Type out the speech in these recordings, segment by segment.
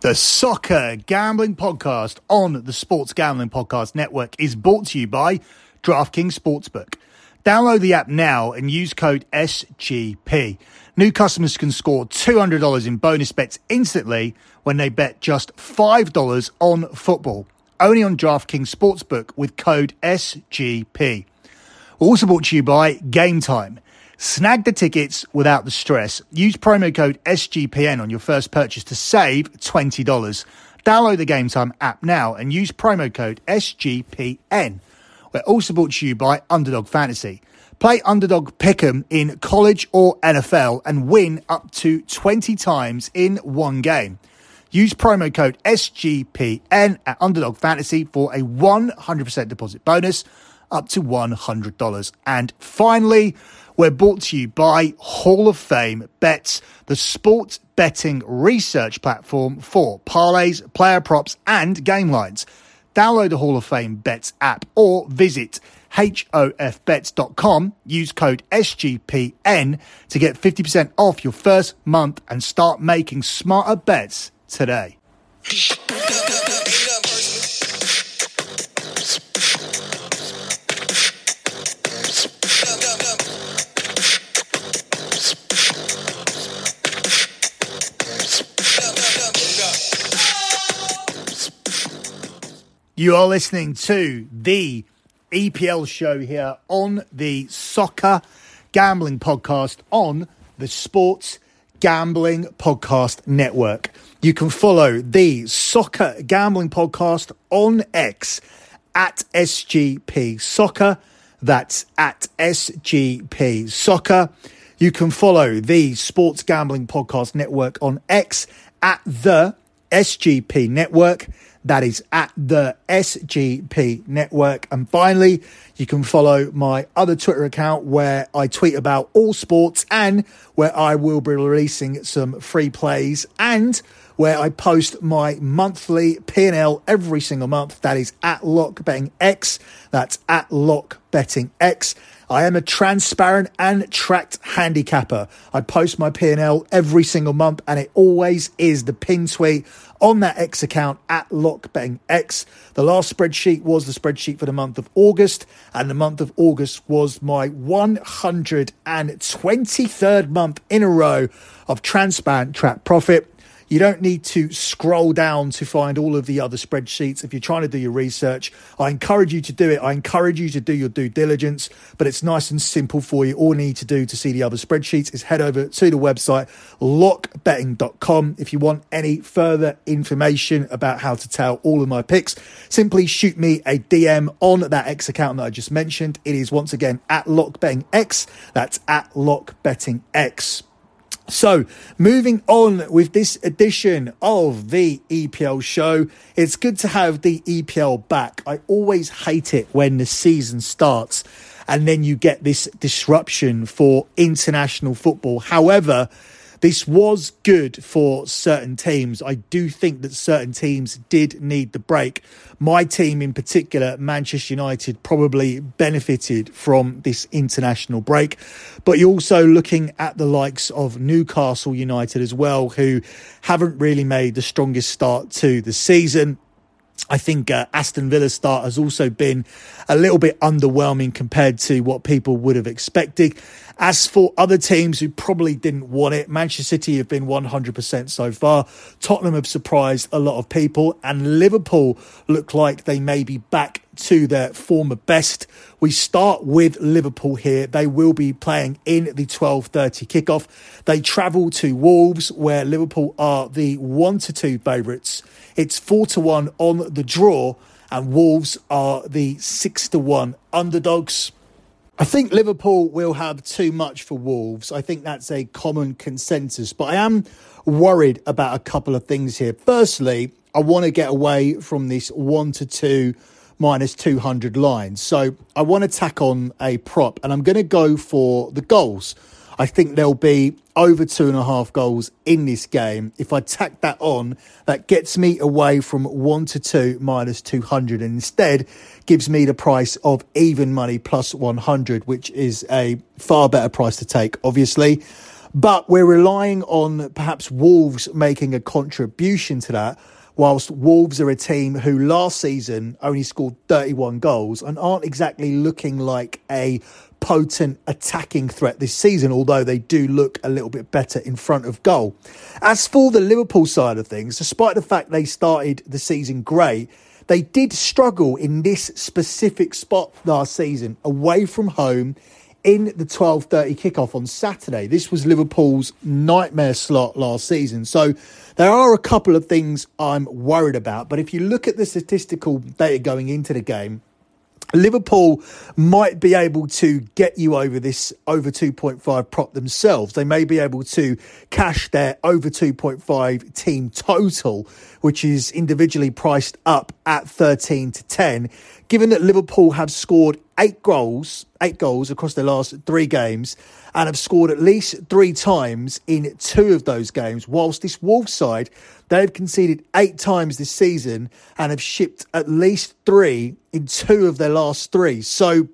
The Soccer Gambling Podcast on the Sports Gambling Podcast Network is brought to you by DraftKings Sportsbook. Download the app now and use code SGP. New customers can score $200 in bonus bets instantly when they bet just $5 on football. Only on DraftKings Sportsbook with code SGP. Also brought to you by Game Time. Snag the tickets without the stress. Use promo code SGPN on your first purchase to save $20. Download the Game Time app now and use promo code SGPN. We're also brought to you by Underdog Fantasy. Play Underdog Pick'em in college or NFL and win up to 20 times in one game. Use promo code SGPN at Underdog Fantasy for a 100% deposit bonus up to $100. And finally, we're brought to you by Hall of Fame Bets, the sports betting research platform for parlays, player props, and game lines. Download the Hall of Fame Bets app or visit hofbets.com. Use code SGPN to get 50% off your first month and start making smarter bets today. You are listening to the EPL show here on the Soccer Gambling Podcast on the Sports Gambling Podcast Network. You can follow the Soccer Gambling Podcast on X at SGP Soccer. That's at SGP Soccer. You can follow the Sports Gambling Podcast Network on X at the SGP Network. That is at the SGP Network. And finally, you can follow my other Twitter account where I tweet about all sports and where I will be releasing some free plays and where I post my monthly P&L every single month. That is at Lock Betting X. That's at Lock Betting X. I am a transparent and tracked handicapper. I post my P&L every single month and it always is the pin tweet on that X account at LockBettingX. The last spreadsheet was the spreadsheet for the month of August and the month of August was my 123rd month in a row of transparent track profit. You don't need to scroll down to find all of the other spreadsheets if you're trying to do your research. I encourage you to do it. I encourage you to do your due diligence, but it's nice and simple for you. All you need to do to see the other spreadsheets is head over to the website lockbetting.com. If you want any further information about how to tell all of my picks, simply shoot me a DM on that X account that I just mentioned. It is once again at lockbettingx. That's at lockbettingx. So, moving on with this edition of the EPL show, it's good to have the EPL back. I always hate it when the season starts and then you get this disruption for international football. However, this was good for certain teams. I do think that certain teams did need the break. My team in particular, Manchester United, probably benefited from this international break. But you're also looking at the likes of Newcastle United as well, who haven't really made the strongest start to the season. I think uh, Aston Villa's start has also been a little bit underwhelming compared to what people would have expected. As for other teams who probably didn't want it, Manchester City have been 100% so far. Tottenham have surprised a lot of people, and Liverpool look like they may be back to their former best. We start with Liverpool here. They will be playing in the 12:30 kickoff. They travel to Wolves where Liverpool are the 1 to 2 favorites. It's 4 to 1 on the draw and Wolves are the 6 to 1 underdogs. I think Liverpool will have too much for Wolves. I think that's a common consensus, but I am worried about a couple of things here. Firstly, I want to get away from this 1 to 2 minus 200 lines. So I want to tack on a prop and I'm going to go for the goals. I think there'll be over two and a half goals in this game. If I tack that on, that gets me away from one to two minus 200 and instead gives me the price of even money plus 100, which is a far better price to take, obviously. But we're relying on perhaps Wolves making a contribution to that whilst Wolves are a team who last season only scored 31 goals and aren't exactly looking like a potent attacking threat this season, although they do look a little bit better in front of goal. As for the Liverpool side of things, despite the fact they started the season great, they did struggle in this specific spot last season, away from home in the 12:30 kickoff on Saturday. This was Liverpool's nightmare slot last season. So there are a couple of things I'm worried about, but if you look at the statistical data going into the game, Liverpool might be able to get you over this over 2.5 prop themselves. They may be able to cash their over 2.5 team total, which is individually priced up at 13 to 10. Given that Liverpool have scored eight goals, eight goals across their last three games, and have scored at least three times in two of those games, whilst this Wolves side They've conceded eight times this season and have shipped at least three in two of their last three. So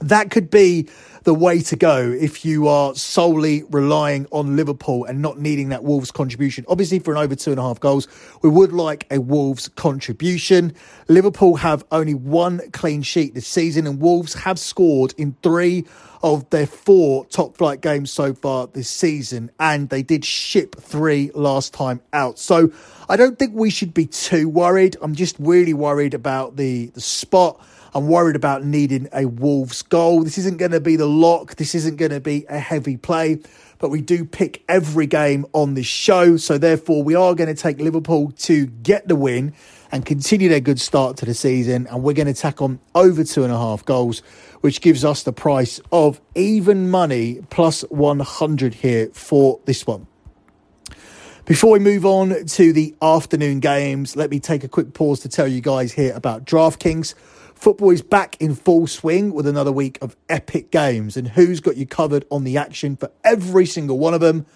that could be the way to go if you are solely relying on Liverpool and not needing that Wolves contribution. Obviously, for an over two and a half goals, we would like a Wolves contribution. Liverpool have only one clean sheet this season, and Wolves have scored in three of their four top flight games so far this season, and they did ship three last time out. So I don't think we should be too worried. I'm just really worried about the, the spot. I'm worried about needing a Wolves goal. This isn't going to be the lock. This isn't going to be a heavy play, but we do pick every game on this show. So therefore, we are going to take Liverpool to get the win and continue their good start to the season. And we're going to tack on over two and a half goals which gives us the price of even money plus 100 here for this one. Before we move on to the afternoon games, let me take a quick pause to tell you guys here about DraftKings. Football is back in full swing with another week of epic games, and who's got you covered on the action for every single one of them?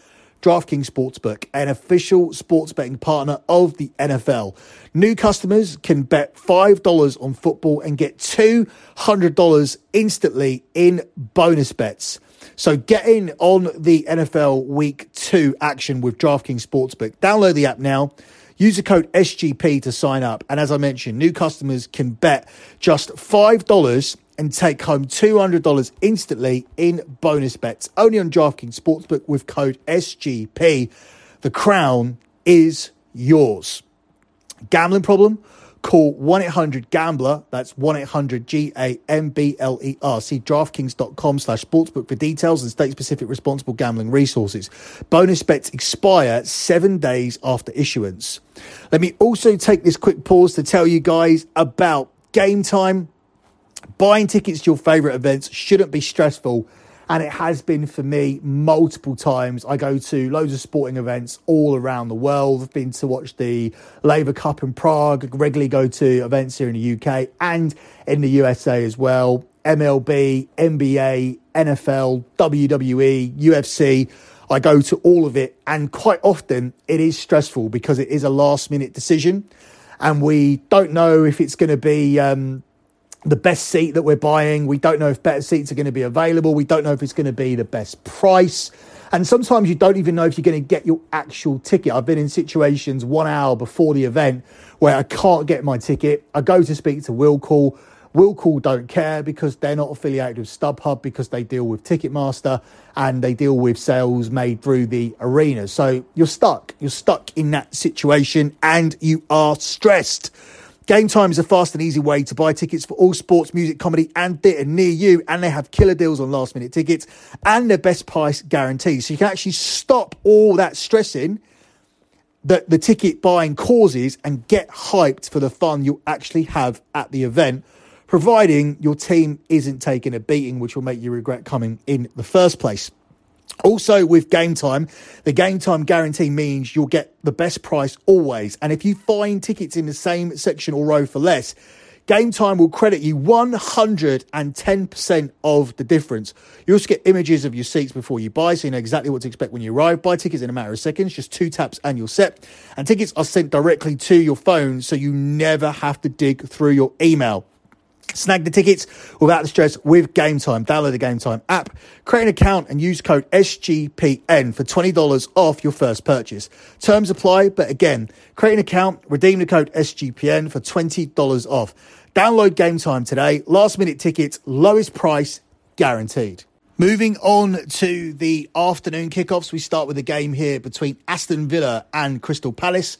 DraftKings Sportsbook, an official sports betting partner of the NFL. New customers can bet $5 on football and get $200 instantly in bonus bets. So get in on the NFL Week 2 action with DraftKings Sportsbook. Download the app now. Use the code SGP to sign up. And as I mentioned, new customers can bet just $5 and take home $200 instantly in bonus bets only on DraftKings Sportsbook with code SGP. The crown is yours. Gambling problem? Call 1 800 Gambler. That's 1 800 G A M B L E R. See DraftKings.com slash sportsbook for details and state specific responsible gambling resources. Bonus bets expire seven days after issuance. Let me also take this quick pause to tell you guys about game time Buying tickets to your favourite events shouldn't be stressful, and it has been for me multiple times. I go to loads of sporting events all around the world. I've been to watch the Laver Cup in Prague, regularly go to events here in the UK and in the USA as well. MLB, NBA, NFL, WWE, UFC. I go to all of it, and quite often it is stressful because it is a last minute decision, and we don't know if it's going to be. Um, the best seat that we're buying. We don't know if better seats are going to be available. We don't know if it's going to be the best price. And sometimes you don't even know if you're going to get your actual ticket. I've been in situations one hour before the event where I can't get my ticket. I go to speak to Willcall. Willcall don't care because they're not affiliated with StubHub because they deal with Ticketmaster and they deal with sales made through the arena. So you're stuck. You're stuck in that situation and you are stressed. Game Time is a fast and easy way to buy tickets for all sports, music, comedy, and theatre near you. And they have killer deals on last minute tickets and their best price guarantee. So you can actually stop all that stressing that the ticket buying causes and get hyped for the fun you'll actually have at the event, providing your team isn't taking a beating, which will make you regret coming in the first place. Also, with game time, the game time guarantee means you'll get the best price always. And if you find tickets in the same section or row for less, Game Time will credit you 110% of the difference. You also get images of your seats before you buy, so you know exactly what to expect when you arrive. Buy tickets in a matter of seconds, just two taps and you're set. And tickets are sent directly to your phone, so you never have to dig through your email. Snag the tickets without the stress with Game Time. Download the Game Time app, create an account, and use code SGPN for $20 off your first purchase. Terms apply, but again, create an account, redeem the code SGPN for $20 off. Download Game Time today. Last minute tickets, lowest price guaranteed. Moving on to the afternoon kickoffs, we start with a game here between Aston Villa and Crystal Palace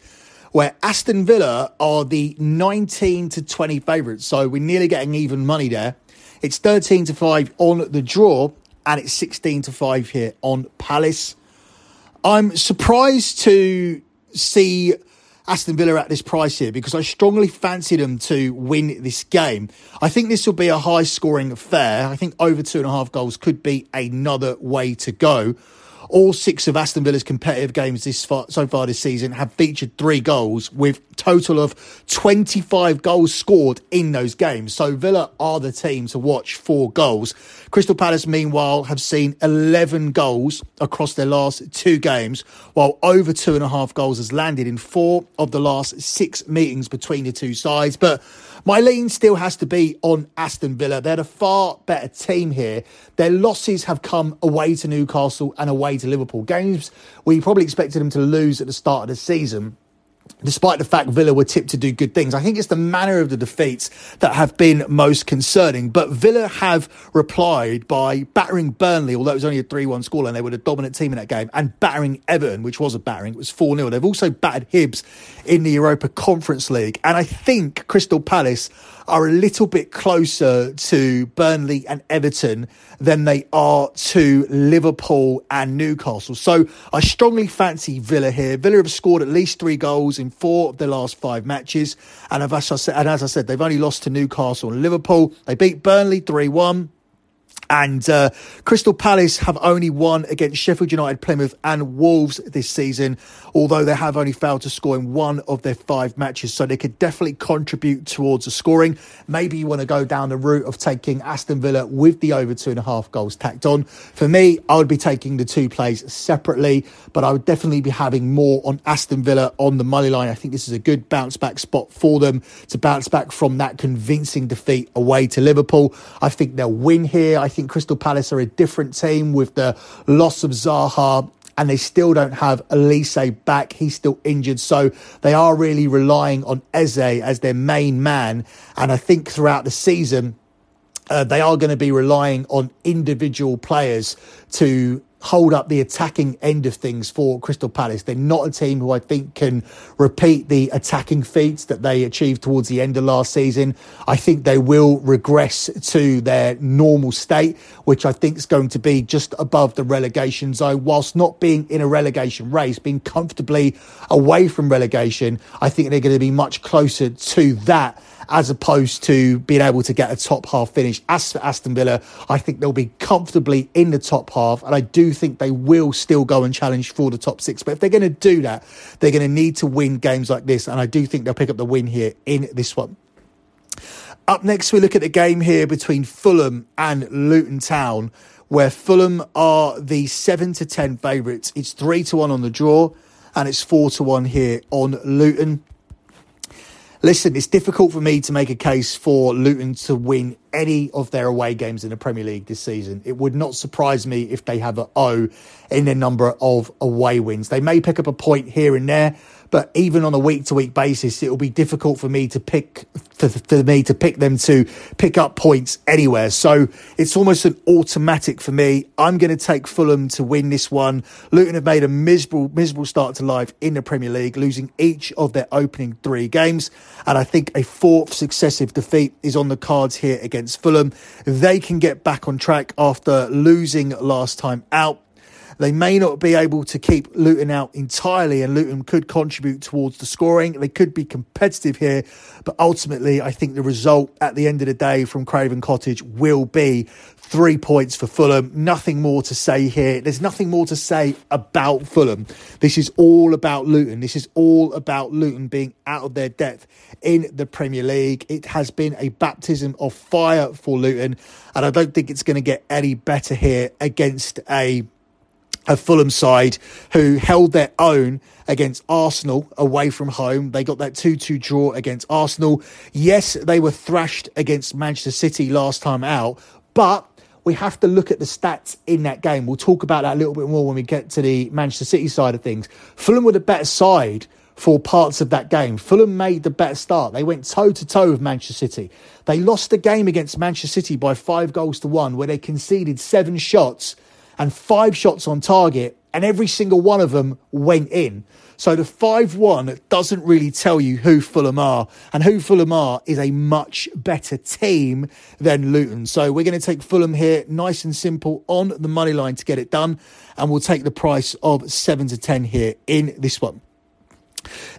where Aston Villa are the 19 to 20 favourites. So we're nearly getting even money there. It's 13 to 5 on the draw, and it's 16 to 5 here on Palace. I'm surprised to see Aston Villa at this price here because I strongly fancy them to win this game. I think this will be a high scoring affair. I think over two and a half goals could be another way to go. All six of Aston Villa's competitive games this far, so far this season have featured three goals, with total of 25 goals scored in those games. So Villa are the team to watch for goals. Crystal Palace, meanwhile, have seen 11 goals across their last two games, while over two and a half goals has landed in four of the last six meetings between the two sides. But my lean still has to be on Aston Villa. They're a far better team here. Their losses have come away to Newcastle and away to Liverpool. Games we probably expected them to lose at the start of the season despite the fact Villa were tipped to do good things. I think it's the manner of the defeats that have been most concerning. But Villa have replied by battering Burnley, although it was only a 3 1 score and they were the dominant team in that game, and battering Everton, which was a battering. It was 4 0. They've also battered Hibs in the Europa Conference League. And I think Crystal Palace are a little bit closer to Burnley and Everton than they are to Liverpool and Newcastle. So I strongly fancy Villa here. Villa have scored at least three goals in four of their last five matches. And as I said, they've only lost to Newcastle and Liverpool. They beat Burnley 3 1. And uh, Crystal Palace have only won against Sheffield United, Plymouth, and Wolves this season, although they have only failed to score in one of their five matches. So they could definitely contribute towards the scoring. Maybe you want to go down the route of taking Aston Villa with the over two and a half goals tacked on. For me, I would be taking the two plays separately, but I would definitely be having more on Aston Villa on the money line. I think this is a good bounce back spot for them to bounce back from that convincing defeat away to Liverpool. I think they'll win here. I think Crystal Palace are a different team with the loss of Zaha and they still don't have Olise back. He's still injured. So they are really relying on Eze as their main man. And I think throughout the season, uh, they are going to be relying on individual players to hold up the attacking end of things for Crystal Palace. They're not a team who I think can repeat the attacking feats that they achieved towards the end of last season. I think they will regress to their normal state, which I think is going to be just above the relegation zone, whilst not being in a relegation race, being comfortably away from relegation. I think they're going to be much closer to that as opposed to being able to get a top half finish. As for Aston Villa, I think they'll be comfortably in the top half, and I do think they will still go and challenge for the top six. But if they're going to do that, they're going to need to win games like this, and I do think they'll pick up the win here in this one. Up next, we look at the game here between Fulham and Luton Town, where Fulham are the 7 to 10 favourites. It's 3 to 1 on the draw, and it's 4 to 1 here on Luton. Listen, it's difficult for me to make a case for Luton to win any of their away games in the Premier League this season. It would not surprise me if they have an O in their number of away wins. They may pick up a point here and there, but even on a week to week basis, it will be difficult for me to pick for, for me to pick them to pick up points anywhere. So it's almost an automatic for me. I'm going to take Fulham to win this one. Luton have made a miserable miserable start to life in the Premier League, losing each of their opening three games, and I think a fourth successive defeat is on the cards here against Fulham. They can get back on track after losing last time out. They may not be able to keep Luton out entirely, and Luton could contribute towards the scoring. They could be competitive here, but ultimately, I think the result at the end of the day from Craven Cottage will be three points for Fulham. Nothing more to say here. There's nothing more to say about Fulham. This is all about Luton. This is all about Luton being out of their depth in the Premier League. It has been a baptism of fire for Luton, and I don't think it's going to get any better here against a a Fulham side who held their own against Arsenal away from home. They got that 2 2 draw against Arsenal. Yes, they were thrashed against Manchester City last time out, but we have to look at the stats in that game. We'll talk about that a little bit more when we get to the Manchester City side of things. Fulham were the better side for parts of that game. Fulham made the better start. They went toe to toe with Manchester City. They lost the game against Manchester City by five goals to one, where they conceded seven shots and five shots on target, and every single one of them went in. So the 5 1 doesn't really tell you who Fulham are, and who Fulham are is a much better team than Luton. So we're going to take Fulham here, nice and simple, on the money line to get it done, and we'll take the price of 7 to 10 here in this one.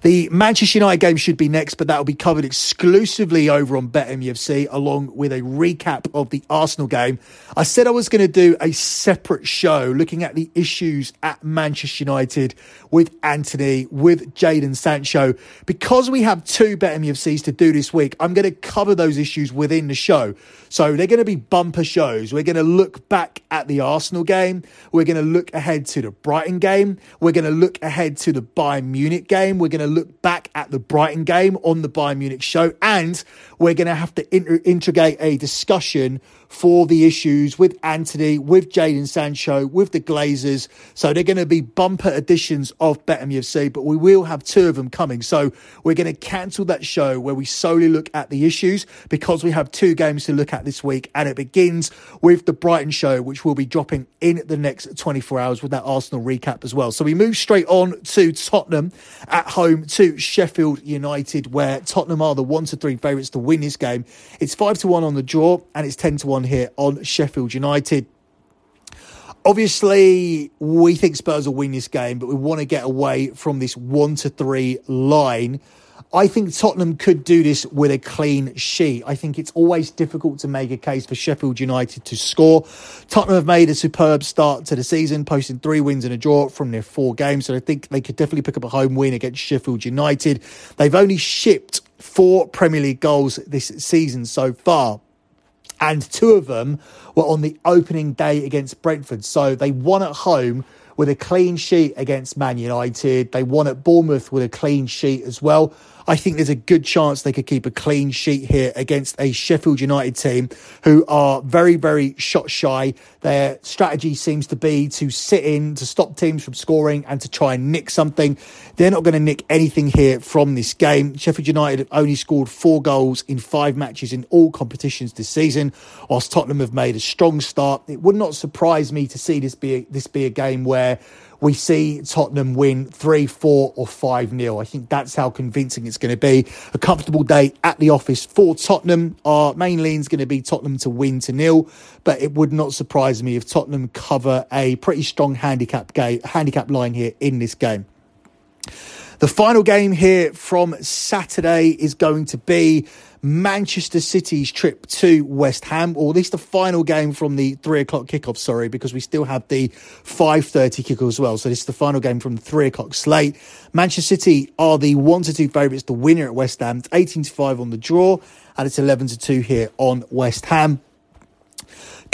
The Manchester United game should be next, but that will be covered exclusively over on BetMUFC, along with a recap of the Arsenal game. I said I was going to do a separate show looking at the issues at Manchester United with Antony, with Jadon Sancho. Because we have two BetMUFCs to do this week, I'm going to cover those issues within the show. So they're going to be bumper shows. We're going to look back at the Arsenal game. We're going to look ahead to the Brighton game. We're going to look ahead to the Bayern Munich game. We're going to look back at the Brighton game on the Bayern Munich show. And we're going to have to inter- integrate a discussion for the issues with Antony, with Jadon Sancho, with the Glazers. So they're going to be bumper editions of BetMUFC, but we will have two of them coming. So we're going to cancel that show where we solely look at the issues because we have two games to look at this week. And it begins with the Brighton show, which will be dropping in the next 24 hours with that Arsenal recap as well. So we move straight on to Tottenham at home to Sheffield United, where Tottenham are the one to three favourites to win this game. It's five to one on the draw and it's 10 to one here on Sheffield United. Obviously, we think Spurs will win this game, but we want to get away from this one to three line. I think Tottenham could do this with a clean sheet. I think it's always difficult to make a case for Sheffield United to score. Tottenham have made a superb start to the season, posting three wins and a draw from their four games. So I think they could definitely pick up a home win against Sheffield United. They've only shipped four Premier League goals this season so far and two of them were on the opening day against Brentford. So they won at home with a clean sheet against Man United. They won at Bournemouth with a clean sheet as well. I think there's a good chance they could keep a clean sheet here against a Sheffield United team who are very, very shot shy. Their strategy seems to be to sit in, to stop teams from scoring, and to try and nick something. They're not going to nick anything here from this game. Sheffield United have only scored four goals in five matches in all competitions this season, whilst Tottenham have made a strong start. It would not surprise me to see this be a, this be a game where we see Tottenham win 3 4 or 5 0. I think that's how convincing it's going to be. A comfortable day at the office for Tottenham. Our main lean is going to be Tottenham to win to nil, but it would not surprise me if Tottenham cover a pretty strong handicap game, handicap line here in this game. The final game here from Saturday is going to be Manchester City's trip to West Ham, or at least the final game from the three o'clock kickoff. Sorry, because we still have the five thirty kickoff as well. So this is the final game from the three o'clock slate. Manchester City are the one to two favourites. The winner at West Ham, it's eighteen to five on the draw, and it's eleven to two here on West Ham.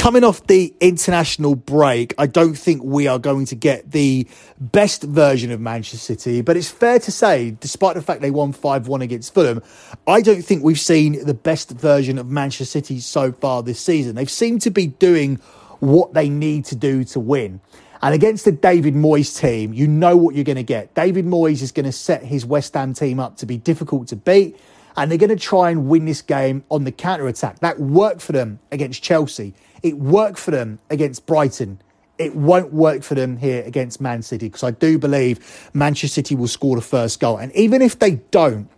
Coming off the international break, I don't think we are going to get the best version of Manchester City, but it's fair to say, despite the fact they won 5 1 against Fulham, I don't think we've seen the best version of Manchester City so far this season. They've seemed to be doing what they need to do to win. And against the David Moyes team, you know what you're going to get. David Moyes is going to set his West Ham team up to be difficult to beat, and they're going to try and win this game on the counter attack. That worked for them against Chelsea. It worked for them against Brighton. It won't work for them here against Man City because I do believe Manchester City will score the first goal. And even if they don't,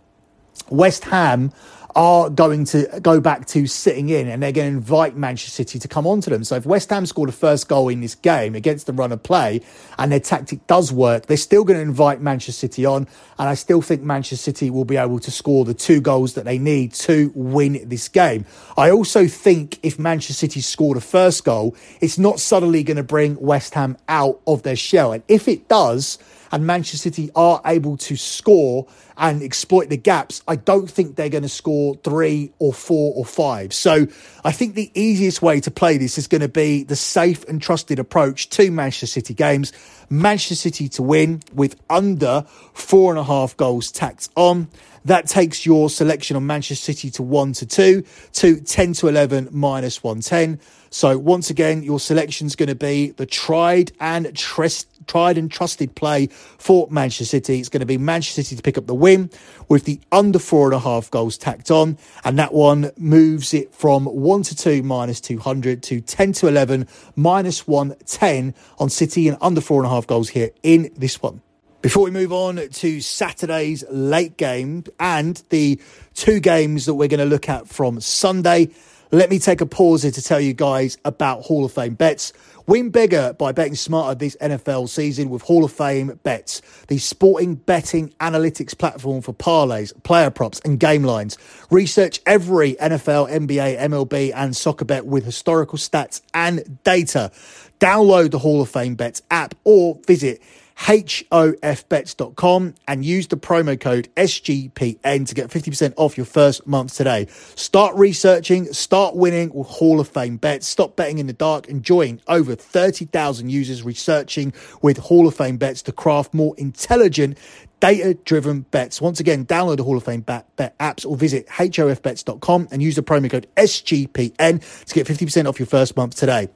West Ham are going to go back to sitting in and they're going to invite Manchester City to come onto them. So if West Ham score the first goal in this game against the run of play and their tactic does work, they're still going to invite Manchester City on. And I still think Manchester City will be able to score the two goals that they need to win this game. I also think if Manchester City score the first goal, it's not suddenly going to bring West Ham out of their shell. And if it does, and Manchester City are able to score and exploit the gaps, I don't think they're going to score three or four or five. So I think the easiest way to play this is going to be the safe and trusted approach to Manchester City games. Manchester City to win with under four and a half goals tacked on. That takes your selection on Manchester City to 1 to 2 to 10 to 11 minus 110. So once again, your selection is going to be the tried and tried and trusted play for Manchester City. It's going to be Manchester City to pick up the win with the under four and a half goals tacked on. And that one moves it from one to two minus 200 to 10 to 11 minus 110 on City and under four and a half goals here in this one. Before we move on to Saturday's late game and the two games that we're going to look at from Sunday, let me take a pause here to tell you guys about Hall of Fame bets. Win bigger by betting smarter this NFL season with Hall of Fame bets, the sporting betting analytics platform for parlays, player props, and game lines. Research every NFL, NBA, MLB, and soccer bet with historical stats and data. Download the Hall of Fame bets app or visit hofbets.com and use the promo code SGPN to get 50% off your first month today. Start researching, start winning with Hall of Fame bets. Stop betting in the dark and join over 30,000 users researching with Hall of Fame bets to craft more intelligent data driven bets. Once again, download the Hall of Fame bet, bet apps or visit hofbets.com and use the promo code SGPN to get 50% off your first month today.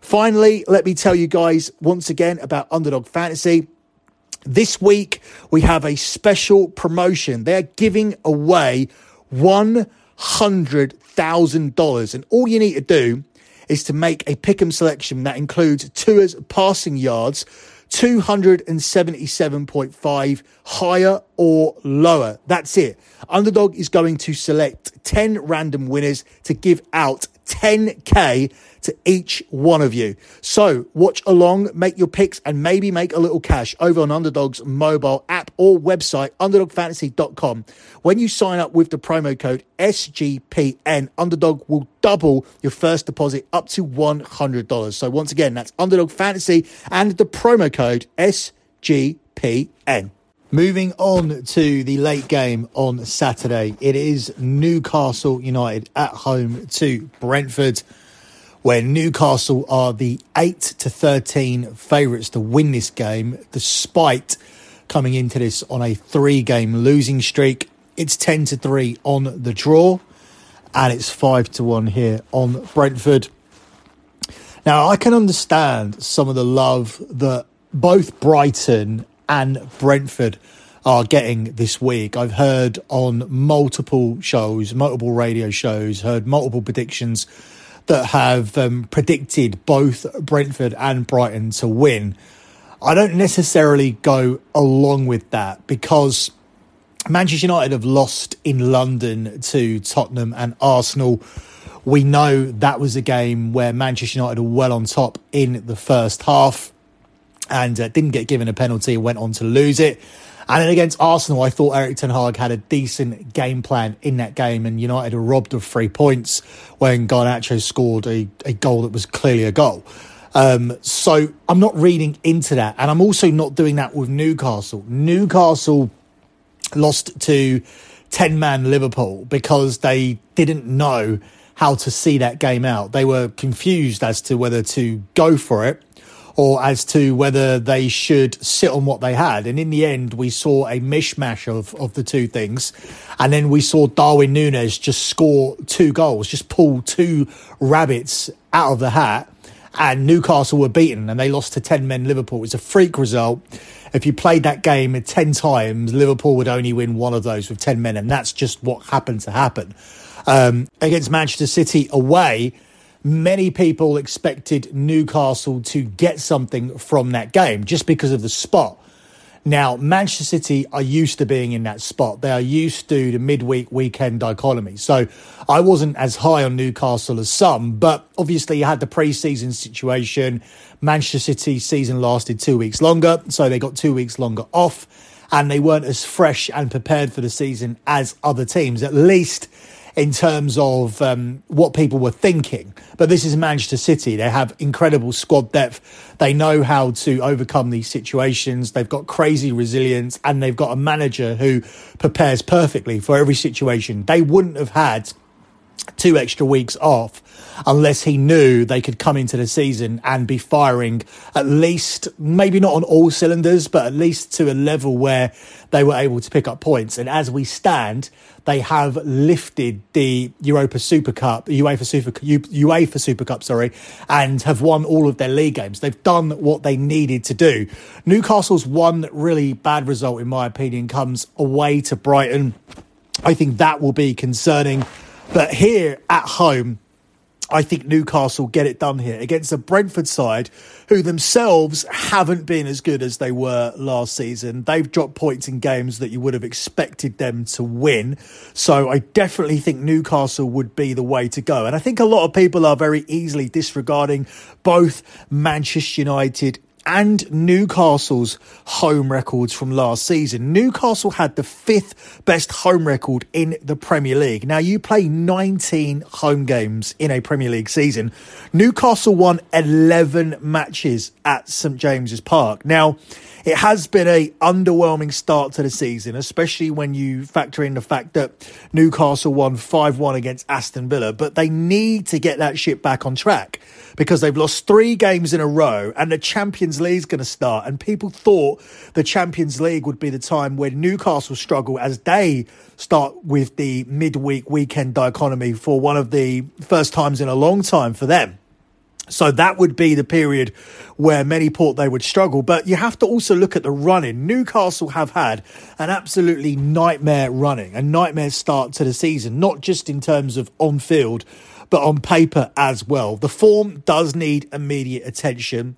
Finally, let me tell you guys once again about Underdog Fantasy. This week, we have a special promotion. They're giving away $100,000. And all you need to do is to make a pick'em selection that includes Tua's passing yards, 277.5 higher or lower. That's it. Underdog is going to select 10 random winners to give out 10k to each one of you. So watch along, make your picks, and maybe make a little cash over on Underdog's mobile app or website, underdogfantasy.com. When you sign up with the promo code SGPN, Underdog will double your first deposit up to $100. So once again, that's Underdog Fantasy and the promo code SGPN. Moving on to the late game on Saturday, it is Newcastle United at home to Brentford where Newcastle are the 8 to 13 favourites to win this game, despite coming into this on a three game losing streak. It's 10 to 3 on the draw, and it's 5 to 1 here on Brentford. Now, I can understand some of the love that both Brighton and Brentford are getting this week. I've heard on multiple shows, multiple radio shows, heard multiple predictions that have um, predicted both Brentford and Brighton to win. I don't necessarily go along with that because Manchester United have lost in London to Tottenham and Arsenal. We know that was a game where Manchester United were well on top in the first half and uh, didn't get given a penalty and went on to lose it. And then against Arsenal, I thought Erik Ten Hag had a decent game plan in that game, and United were robbed of three points when Garnacho scored a, a goal that was clearly a goal. Um, so I'm not reading into that, and I'm also not doing that with Newcastle. Newcastle lost to 10 man Liverpool because they didn't know how to see that game out. They were confused as to whether to go for it or as to whether they should sit on what they had. And in the end, we saw a mishmash of, of the two things. And then we saw Darwin Nunez just score two goals, just pull two rabbits out of the hat. And Newcastle were beaten and they lost to 10 men Liverpool. It's a freak result. If you played that game 10 times, Liverpool would only win one of those with 10 men. And that's just what happened to happen. Um, against Manchester City away, many people expected Newcastle to get something from that game just because of the spot. Now, Manchester City are used to being in that spot. They are used to the midweek weekend dichotomy. So I wasn't as high on Newcastle as some, but obviously you had the pre-season situation. Manchester City season lasted two weeks longer, so they got two weeks longer off and they weren't as fresh and prepared for the season as other teams. At least in terms of um, what people were thinking. But this is Manchester City. They have incredible squad depth. They know how to overcome these situations. They've got crazy resilience and they've got a manager who prepares perfectly for every situation. They wouldn't have had two extra weeks off unless he knew they could come into the season and be firing at least, maybe not on all cylinders, but at least to a level where they were able to pick up points. And as we stand, they have lifted the Europa Super Cup, UEFA Super UEFA Super Cup, sorry, and have won all of their league games. They've done what they needed to do. Newcastle's one really bad result, in my opinion, comes away to Brighton. I think that will be concerning. But here at home, I think Newcastle get it done here against a Brentford side who themselves haven't been as good as they were last season. They've dropped points in games that you would have expected them to win. So I definitely think Newcastle would be the way to go. And I think a lot of people are very easily disregarding both Manchester United and Newcastle's home records from last season. Newcastle had the fifth best home record in the Premier League. Now, you play 19 home games in a Premier League season. Newcastle won 11 matches at St James's Park. Now, it has been a underwhelming start to the season, especially when you factor in the fact that Newcastle won 5-1 against Aston Villa, but they need to get that ship back on track because they've lost three games in a row and the Champions League's going to start. And people thought the Champions League would be the time where Newcastle struggle as they start with the midweek weekend dichotomy for one of the first times in a long time for them. So that would be the period where many thought they would struggle. But you have to also look at the running. Newcastle have had an absolutely nightmare running, a nightmare start to the season, not just in terms of on field, but on paper as well. The form does need immediate attention.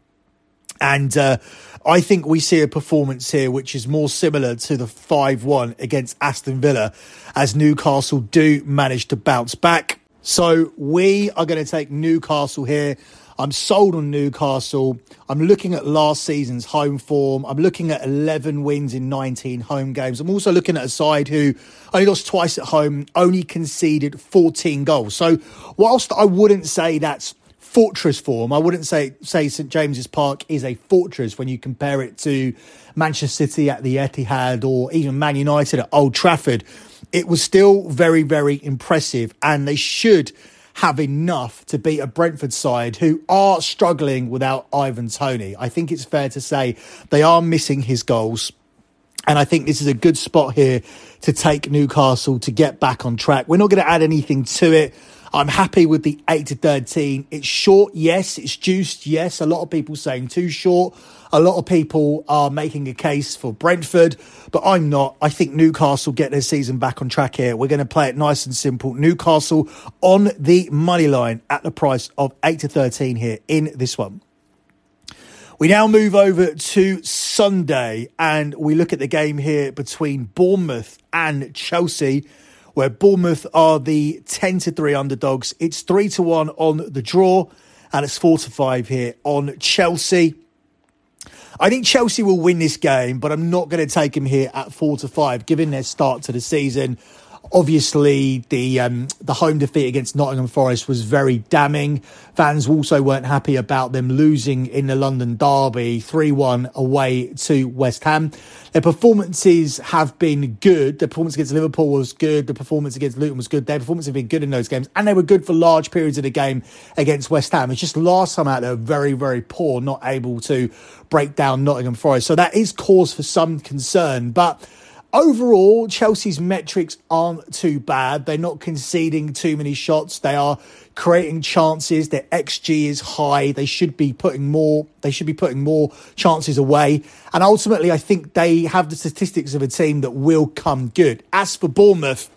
And uh, I think we see a performance here which is more similar to the 5 1 against Aston Villa as Newcastle do manage to bounce back. So we are going to take Newcastle here. I'm sold on Newcastle. I'm looking at last season's home form. I'm looking at 11 wins in 19 home games. I'm also looking at a side who only lost twice at home, only conceded 14 goals. So, whilst I wouldn't say that's fortress form, I wouldn't say say St James's Park is a fortress when you compare it to Manchester City at the Etihad or even Man United at Old Trafford. It was still very, very impressive, and they should have enough to beat a Brentford side who are struggling without Ivan Toney. I think it's fair to say they are missing his goals. And I think this is a good spot here to take Newcastle to get back on track. We're not going to add anything to it. I'm happy with the 8 to 13. It's short, yes. It's juiced, yes. A lot of people saying too short. A lot of people are making a case for Brentford, but I'm not. I think Newcastle get their season back on track here. We're going to play it nice and simple. Newcastle on the money line at the price of 8 to 13 here in this one. We now move over to Sunday and we look at the game here between Bournemouth and Chelsea where Bournemouth are the 10 to 3 underdogs. It's 3 to 1 on the draw, and it's 4 to 5 here on Chelsea. I think Chelsea will win this game, but I'm not going to take them here at 4 to 5, given their start to the season. Obviously, the um, the home defeat against Nottingham Forest was very damning. Fans also weren't happy about them losing in the London Derby 3 1 away to West Ham. Their performances have been good. The performance against Liverpool was good. The performance against Luton was good. Their performance have been good in those games, and they were good for large periods of the game against West Ham. It's just last time out they were very, very poor, not able to break down Nottingham Forest. So that is cause for some concern. But Overall, Chelsea's metrics aren't too bad. They're not conceding too many shots. They are creating chances. Their XG is high. They should be putting more. They should be putting more chances away. And ultimately, I think they have the statistics of a team that will come good. As for Bournemouth,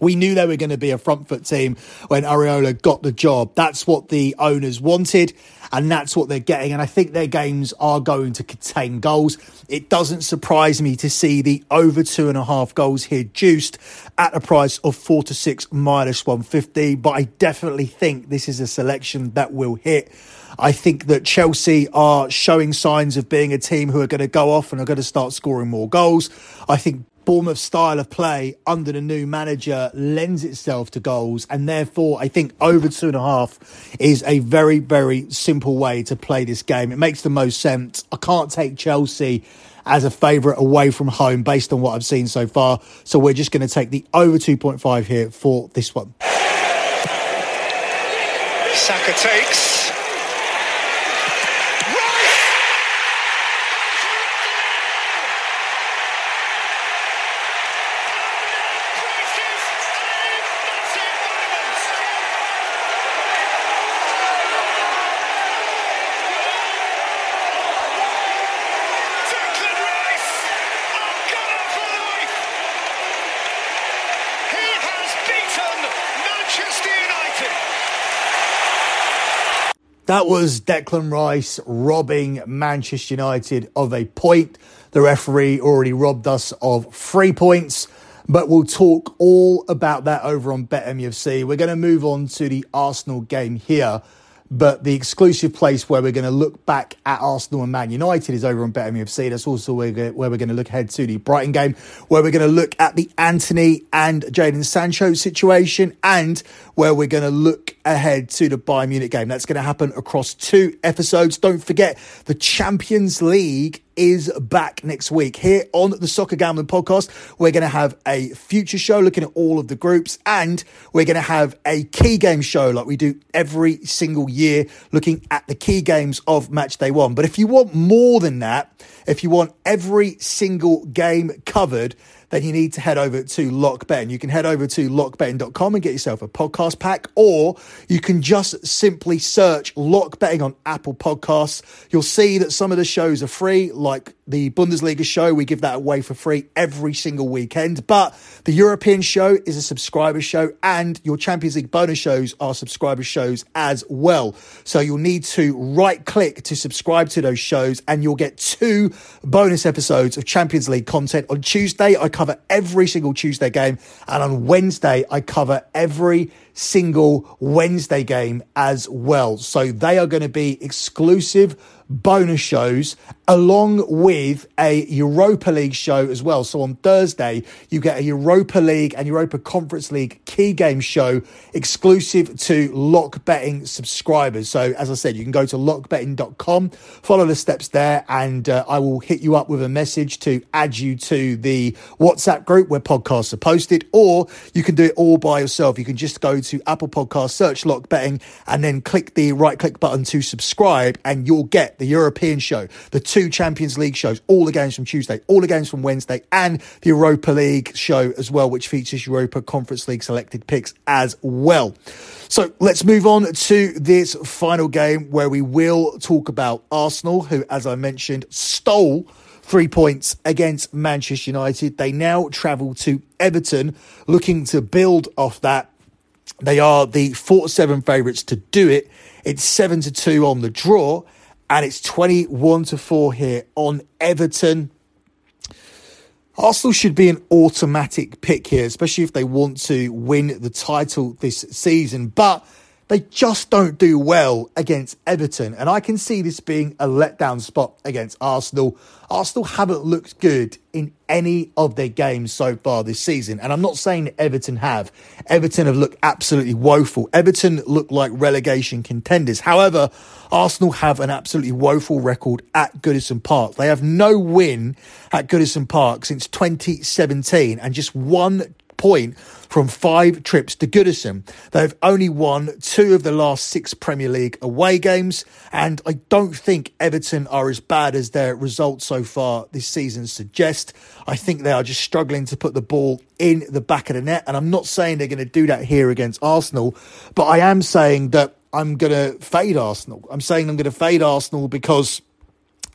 we knew they were going to be a front foot team when Iraola got the job. That's what the owners wanted, and that's what they're getting. And I think their games are going to contain goals. It doesn't surprise me to see the over two and a half goals here juiced at a price of four to six minus 150. But I definitely think this is a selection that will hit. I think that Chelsea are showing signs of being a team who are going to go off and are going to start scoring more goals. I think Bournemouth style of play under the new manager lends itself to goals, and therefore I think over two and a half is a very, very simple way to play this game. It makes the most sense. I can't take Chelsea as a favourite away from home based on what I've seen so far, so we're just going to take the over 2.5 here for this one. Saka takes. That was Declan Rice robbing Manchester United of a point. The referee already robbed us of three points, but we'll talk all about that over on BetMUFC. We're going to move on to the Arsenal game here. But the exclusive place where we're going to look back at Arsenal and Man United is over on BetMUFC. That's also where we're going to look ahead to the Brighton game, where we're going to look at the Antony and Jadon Sancho situation, and where we're going to look ahead to the Bayern Munich game. That's going to happen across two episodes. Don't forget the Champions League is back next week here on the Soccer Gambling Podcast. We're going to have a future show looking at all of the groups, and we're going to have a key game show like we do every single year, looking at the key games of match day one. But if you want more than that, if you want every single game covered, then you need to head over to LockBetting. You can head over to lockbetting.com and get yourself a podcast pack, or you can just simply search LockBetting on Apple Podcasts. You'll see that some of the shows are free, like the Bundesliga show. We give that away for free every single weekend. But the European show is a subscriber show, and your Champions League bonus shows are subscriber shows as well. So you'll need to right click to subscribe to those shows, and you'll get two bonus episodes of Champions League content. On Tuesday, I cover every single Tuesday game. And on Wednesday, I cover every single Wednesday game as well. So they are going to be exclusive bonus shows along with a Europa League show as well. So on Thursday, you get a Europa League and Europa Conference League key game show exclusive to lock betting subscribers. So as I said, you can go to lockbetting.com, follow the steps there, and uh, I will hit you up with a message to add you to the WhatsApp group where podcasts are posted, or you can do it all by yourself. You can just go to Apple Podcasts, search lock betting, and then click the right click button to subscribe, and you'll get the European show, the two Champions League shows, all the games from Tuesday, all the games from Wednesday, and the Europa League show as well, which features Europa Conference League selected picks as well. So let's move on to this final game where we will talk about Arsenal, who, as I mentioned, stole three points against Manchester United. They now travel to Everton, looking to build off that. They are the 4 to 7 favourites to do it. It's 7 to 2 on the draw and it's 21 to 4 here on Everton. Arsenal should be an automatic pick here, especially if they want to win the title this season. But they just don't do well against Everton. And I can see this being a letdown spot against Arsenal. Arsenal haven't looked good in any of their games so far this season. And I'm not saying that Everton have. Everton have looked absolutely woeful. Everton look like relegation contenders. However, Arsenal have an absolutely woeful record at Goodison Park. They have no win at Goodison Park since 2017 and just one point from five trips to Goodison. They've only won two of the last six Premier League away games, and I don't think Everton are as bad as their results so far this season suggest. I think they are just struggling to put the ball in the back of the net, and I'm not saying they're going to do that here against Arsenal, but I am saying that I'm going to fade Arsenal. I'm saying I'm going to fade Arsenal because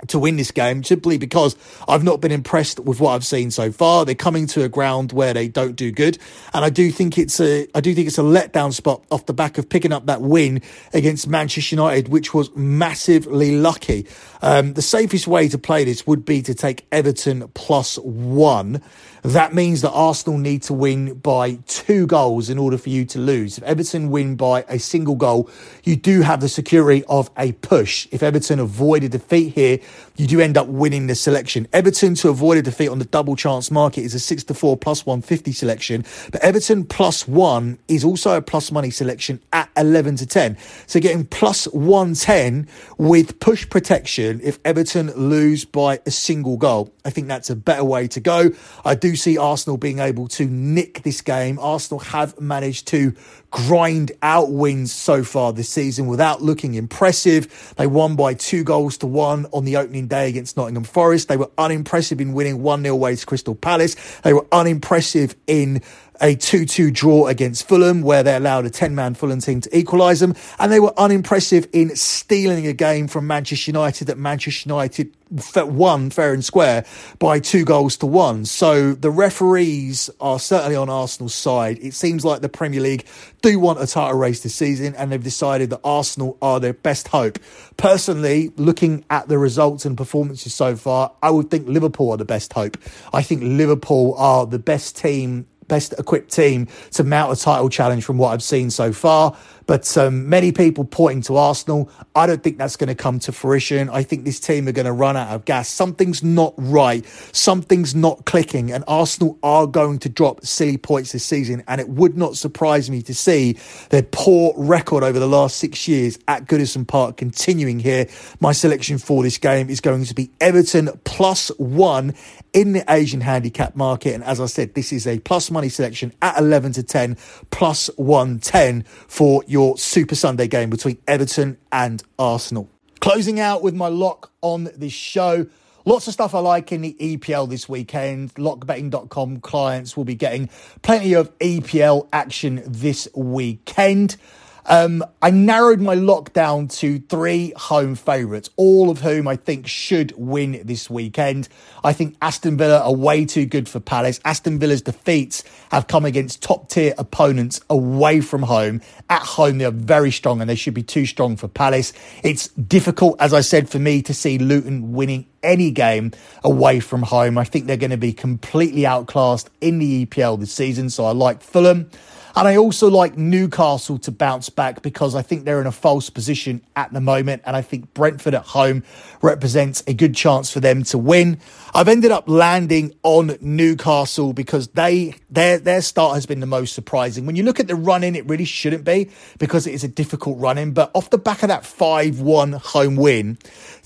to win this game simply because I've not been impressed with what I've seen so far. They're coming to a ground where they don't do good, and I do think it's a I do think it's a letdown spot off the back of picking up that win against Manchester United, which was massively lucky. Um, the safest way to play this would be to take Everton plus one. That means that Arsenal need to win by two goals in order for you to lose. If Everton win by a single goal, you do have the security of a push. If Everton avoid a defeat here, you do end up winning the selection. Everton to avoid a defeat on the double chance market is a 6 to 4 plus 150 selection, but Everton plus 1 is also a plus money selection at 11 to 10. So getting plus 110 with push protection if Everton lose by a single goal. I think that's a better way to go. I do see Arsenal being able to nick this game. Arsenal have managed to grind out wins so far this season without looking impressive. They won by two goals to one on the opening day against Nottingham Forest. They were unimpressive in winning 1 0 away to Crystal Palace. They were unimpressive in a 2 2 draw against Fulham, where they allowed a 10 man Fulham team to equalise them. And they were unimpressive in stealing a game from Manchester United that Manchester United won fair and square by two goals to one. So the referees are certainly on Arsenal's side. It seems like the Premier League do want a title race this season, and they've decided that Arsenal are their best hope. Personally, looking at the results and performances so far, I would think Liverpool are the best hope. I think Liverpool are the best team best equipped team to mount a title challenge from what I've seen so far. But um, many people pointing to Arsenal. I don't think that's going to come to fruition. I think this team are going to run out of gas. Something's not right. Something's not clicking. And Arsenal are going to drop silly points this season. And it would not surprise me to see their poor record over the last six years at Goodison Park continuing here. My selection for this game is going to be Everton plus one in the Asian handicap market. And as I said, this is a plus money selection at 11 to 10 plus 110 for your Super Sunday game between Everton and Arsenal. Closing out with my lock on this show. Lots of stuff I like in the EPL this weekend. Lockbetting.com clients will be getting plenty of EPL action this weekend. Um, I narrowed my lockdown to three home favourites, all of whom I think should win this weekend. I think Aston Villa are way too good for Palace. Aston Villa's defeats have come against top tier opponents away from home. At home, they are very strong and they should be too strong for Palace. It's difficult, as I said, for me to see Luton winning any game away from home. I think they're going to be completely outclassed in the EPL this season. So I like Fulham. And I also like Newcastle to bounce back because I think they're in a false position at the moment. And I think Brentford at home represents a good chance for them to win. I've ended up landing on Newcastle because they their their start has been the most surprising. When you look at the run in, it really shouldn't be because it is a difficult run in. But off the back of that 5 1 home win,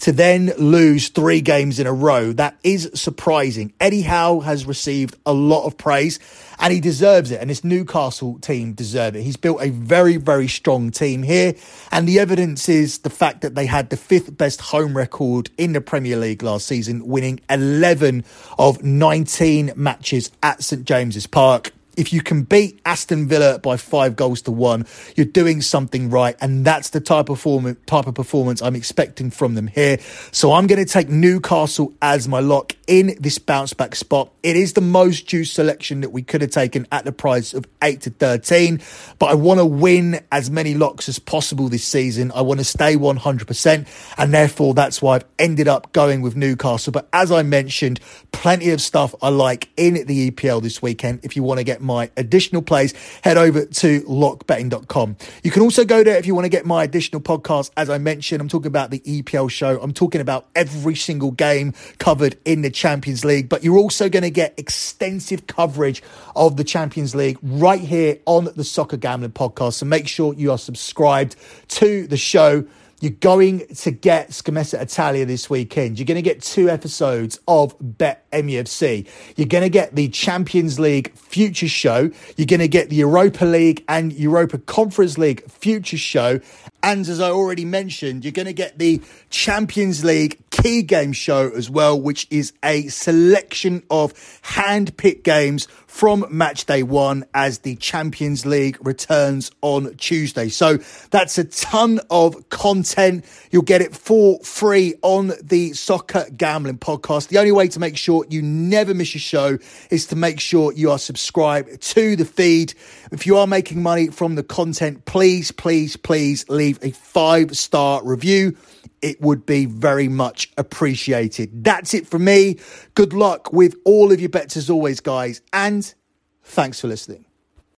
to then lose three games in a row, that is surprising. Eddie Howe has received a lot of praise and he deserves it. And this Newcastle team deserve it. He's built a very, very strong team here. And the evidence is the fact that they had the fifth best home record in the Premier League last season, winning 11 of 19 matches at St James's Park if you can beat Aston Villa by five goals to one, you're doing something right. And that's the type of, form, type of performance I'm expecting from them here. So I'm going to take Newcastle as my lock in this bounce back spot. It is the most juice selection that we could have taken at the price of 8 to 13, but I want to win as many locks as possible this season. I want to stay 100%, and therefore that's why I've ended up going with Newcastle. But as I mentioned, plenty of stuff I like in the EPL this weekend. If you want to get my additional plays, head over to lockbetting.com. You can also go there if you want to get my additional podcast. As I mentioned, I'm talking about the EPL show. I'm talking about every single game covered in the Champions League, but you're also going to get extensive coverage of the Champions League right here on the Soccer Gambling Podcast. So make sure you are subscribed to the show. You're going to get Scommessa Italia this weekend. You're going to get two episodes of Bet MUFC. You're going to get the Champions League Future Show. You're going to get the Europa League and Europa Conference League Future Show. And as I already mentioned, you're going to get the Champions League key game show as well, which is a selection of hand picked games from match day one as the Champions League returns on Tuesday. So that's a ton of content. You'll get it for free on the Soccer Gambling Podcast. The only way to make sure you never miss a show is to make sure you are subscribed to the feed. If you are making money from the content, please, please, please leave leave a five star review. It would be very much appreciated. That's it from me. Good luck with all of your bets as always, guys, and thanks for listening.